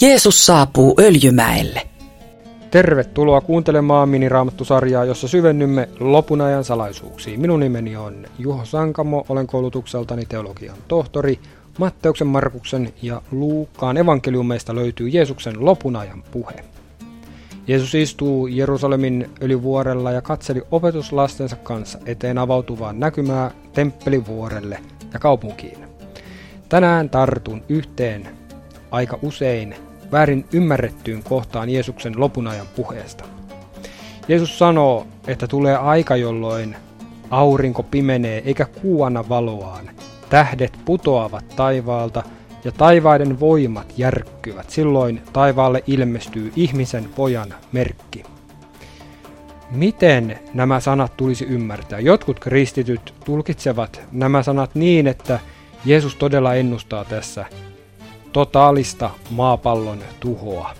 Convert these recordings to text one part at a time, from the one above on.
Jeesus saapuu Öljymäelle. Tervetuloa kuuntelemaan miniraamattusarjaa, jossa syvennymme lopun ajan salaisuuksiin. Minun nimeni on Juho Sankamo, olen koulutukseltani teologian tohtori. Matteuksen, Markuksen ja Luukkaan evankeliumeista löytyy Jeesuksen lopun ajan puhe. Jeesus istuu Jerusalemin öljyvuorella ja katseli opetuslastensa kanssa eteen avautuvaan näkymää temppelivuorelle ja kaupunkiin. Tänään tartun yhteen aika usein väärin ymmärrettyyn kohtaan Jeesuksen lopunajan puheesta. Jeesus sanoo, että tulee aika, jolloin aurinko pimenee eikä kuu anna valoaan, tähdet putoavat taivaalta ja taivaiden voimat järkkyvät. Silloin taivaalle ilmestyy ihmisen pojan merkki. Miten nämä sanat tulisi ymmärtää? Jotkut kristityt tulkitsevat nämä sanat niin, että Jeesus todella ennustaa tässä totaalista maapallon tuhoa.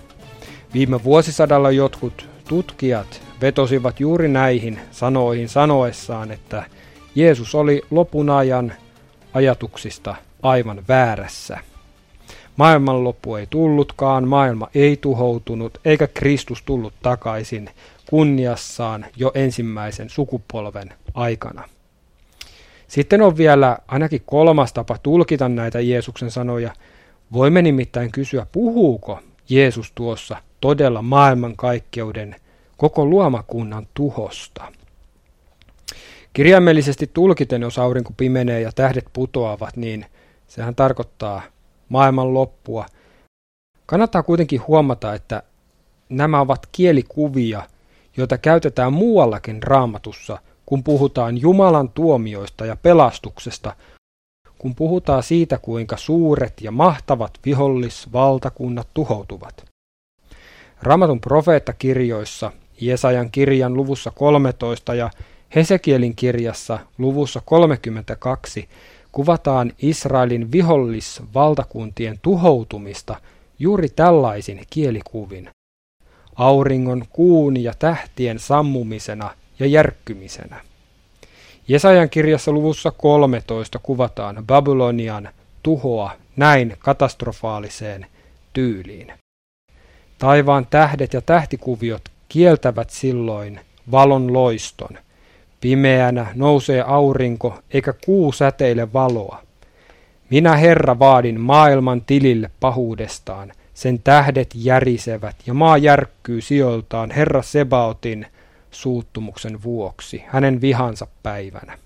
Viime vuosisadalla jotkut tutkijat vetosivat juuri näihin sanoihin sanoessaan, että Jeesus oli lopun ajan ajatuksista aivan väärässä. Maailmanloppu ei tullutkaan, maailma ei tuhoutunut, eikä Kristus tullut takaisin kunniassaan jo ensimmäisen sukupolven aikana. Sitten on vielä ainakin kolmas tapa tulkita näitä Jeesuksen sanoja – Voimme nimittäin kysyä, puhuuko Jeesus tuossa todella maailmankaikkeuden koko luomakunnan tuhosta. Kirjaimellisesti tulkiten, jos aurinko pimenee ja tähdet putoavat, niin sehän tarkoittaa maailman loppua. Kannattaa kuitenkin huomata, että nämä ovat kielikuvia, joita käytetään muuallakin raamatussa, kun puhutaan Jumalan tuomioista ja pelastuksesta kun puhutaan siitä, kuinka suuret ja mahtavat vihollisvaltakunnat tuhoutuvat. Ramatun profeettakirjoissa, Jesajan kirjan luvussa 13 ja Hesekielin kirjassa luvussa 32 kuvataan Israelin vihollisvaltakuntien tuhoutumista juuri tällaisin kielikuvin. Auringon, kuun ja tähtien sammumisena ja järkkymisenä. Jesajan kirjassa luvussa 13 kuvataan Babylonian tuhoa näin katastrofaaliseen tyyliin. Taivaan tähdet ja tähtikuviot kieltävät silloin valon loiston. Pimeänä nousee aurinko eikä kuu säteile valoa. Minä Herra vaadin maailman tilille pahuudestaan, sen tähdet järisevät ja maa järkkyy sijoiltaan Herra Sebaotin suuttumuksen vuoksi, hänen vihansa päivänä.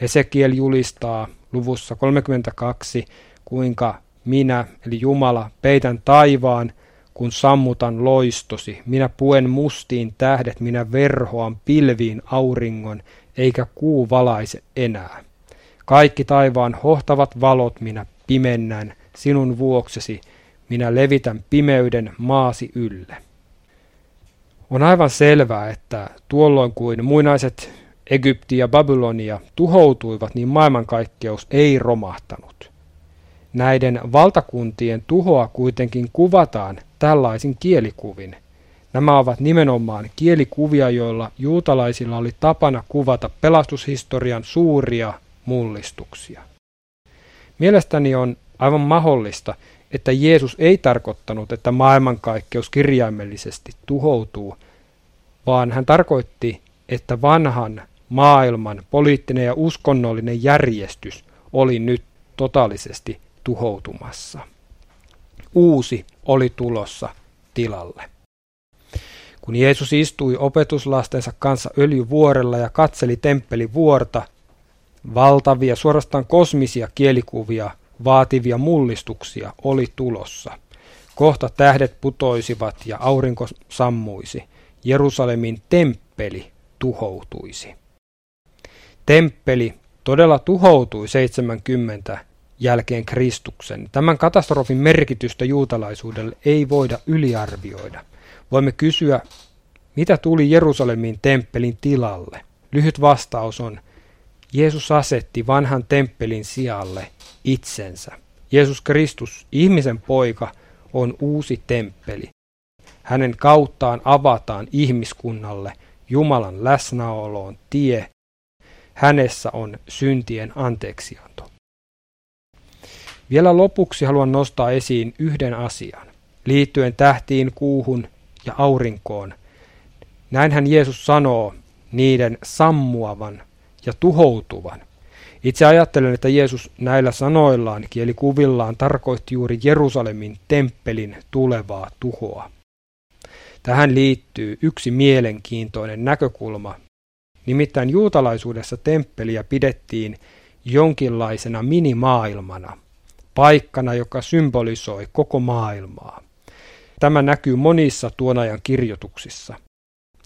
Hesekiel julistaa luvussa 32, kuinka minä, eli Jumala, peitän taivaan, kun sammutan loistosi. Minä puen mustiin tähdet, minä verhoan pilviin auringon, eikä kuu valaise enää. Kaikki taivaan hohtavat valot minä pimennän sinun vuoksesi, minä levitän pimeyden maasi ylle. On aivan selvää, että tuolloin kuin muinaiset Egypti ja Babylonia tuhoutuivat, niin maailmankaikkeus ei romahtanut. Näiden valtakuntien tuhoa kuitenkin kuvataan tällaisin kielikuvin. Nämä ovat nimenomaan kielikuvia, joilla juutalaisilla oli tapana kuvata pelastushistorian suuria mullistuksia. Mielestäni on aivan mahdollista, että Jeesus ei tarkoittanut, että maailmankaikkeus kirjaimellisesti tuhoutuu, vaan hän tarkoitti, että vanhan maailman poliittinen ja uskonnollinen järjestys oli nyt totaalisesti tuhoutumassa. Uusi oli tulossa tilalle. Kun Jeesus istui opetuslastensa kanssa öljyvuorella ja katseli temppelivuorta, valtavia, suorastaan kosmisia kielikuvia vaativia mullistuksia oli tulossa. Kohta tähdet putoisivat ja aurinko sammuisi. Jerusalemin temppeli tuhoutuisi. Temppeli todella tuhoutui 70 jälkeen Kristuksen. Tämän katastrofin merkitystä juutalaisuudelle ei voida yliarvioida. Voimme kysyä, mitä tuli Jerusalemin temppelin tilalle? Lyhyt vastaus on, Jeesus asetti vanhan temppelin sijalle itsensä. Jeesus Kristus, ihmisen poika, on uusi temppeli. Hänen kauttaan avataan ihmiskunnalle Jumalan läsnäoloon tie. Hänessä on syntien anteeksianto. Vielä lopuksi haluan nostaa esiin yhden asian. liittyen tähtiin, kuuhun ja aurinkoon. Näinhän Jeesus sanoo niiden sammuavan ja tuhoutuvan. Itse ajattelen, että Jeesus näillä sanoillaan, kielikuvillaan, tarkoitti juuri Jerusalemin temppelin tulevaa tuhoa. Tähän liittyy yksi mielenkiintoinen näkökulma. Nimittäin juutalaisuudessa temppeliä pidettiin jonkinlaisena minimaailmana, paikkana, joka symbolisoi koko maailmaa. Tämä näkyy monissa tuon ajan kirjoituksissa.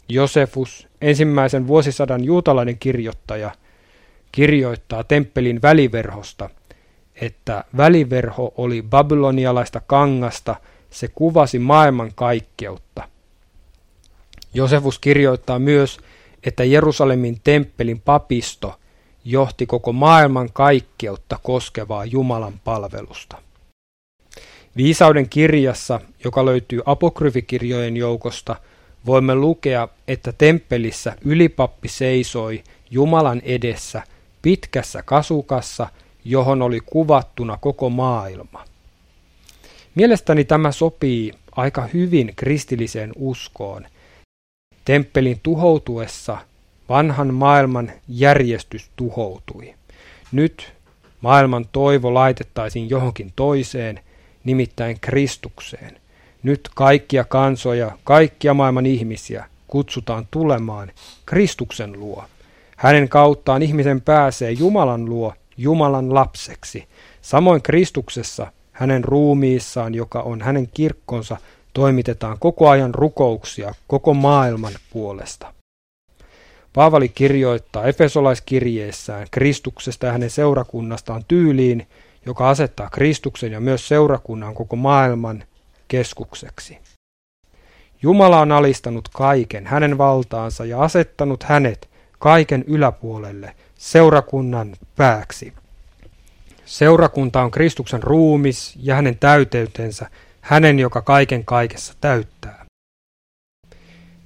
Josefus, ensimmäisen vuosisadan juutalainen kirjoittaja, kirjoittaa temppelin väliverhosta, että väliverho oli babylonialaista kangasta, se kuvasi maailman kaikkeutta. Josefus kirjoittaa myös, että Jerusalemin temppelin papisto johti koko maailman kaikkeutta koskevaa Jumalan palvelusta. Viisauden kirjassa, joka löytyy apokryfikirjojen joukosta, voimme lukea, että temppelissä ylipappi seisoi Jumalan edessä pitkässä kasukassa, johon oli kuvattuna koko maailma. Mielestäni tämä sopii aika hyvin kristilliseen uskoon. Temppelin tuhoutuessa vanhan maailman järjestys tuhoutui. Nyt maailman toivo laitettaisiin johonkin toiseen, nimittäin Kristukseen. Nyt kaikkia kansoja, kaikkia maailman ihmisiä kutsutaan tulemaan Kristuksen luo. Hänen kauttaan ihmisen pääsee Jumalan luo Jumalan lapseksi. Samoin Kristuksessa, hänen ruumiissaan, joka on hänen kirkkonsa, toimitetaan koko ajan rukouksia koko maailman puolesta. Paavali kirjoittaa Efesolaiskirjeessään Kristuksesta ja hänen seurakunnastaan tyyliin, joka asettaa Kristuksen ja myös seurakunnan koko maailman keskukseksi. Jumala on alistanut kaiken hänen valtaansa ja asettanut hänet kaiken yläpuolelle seurakunnan pääksi. Seurakunta on Kristuksen ruumis ja hänen täyteytensä, hänen, joka kaiken kaikessa täyttää.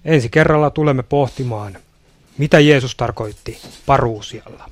Ensi kerralla tulemme pohtimaan, mitä Jeesus tarkoitti paruusialla.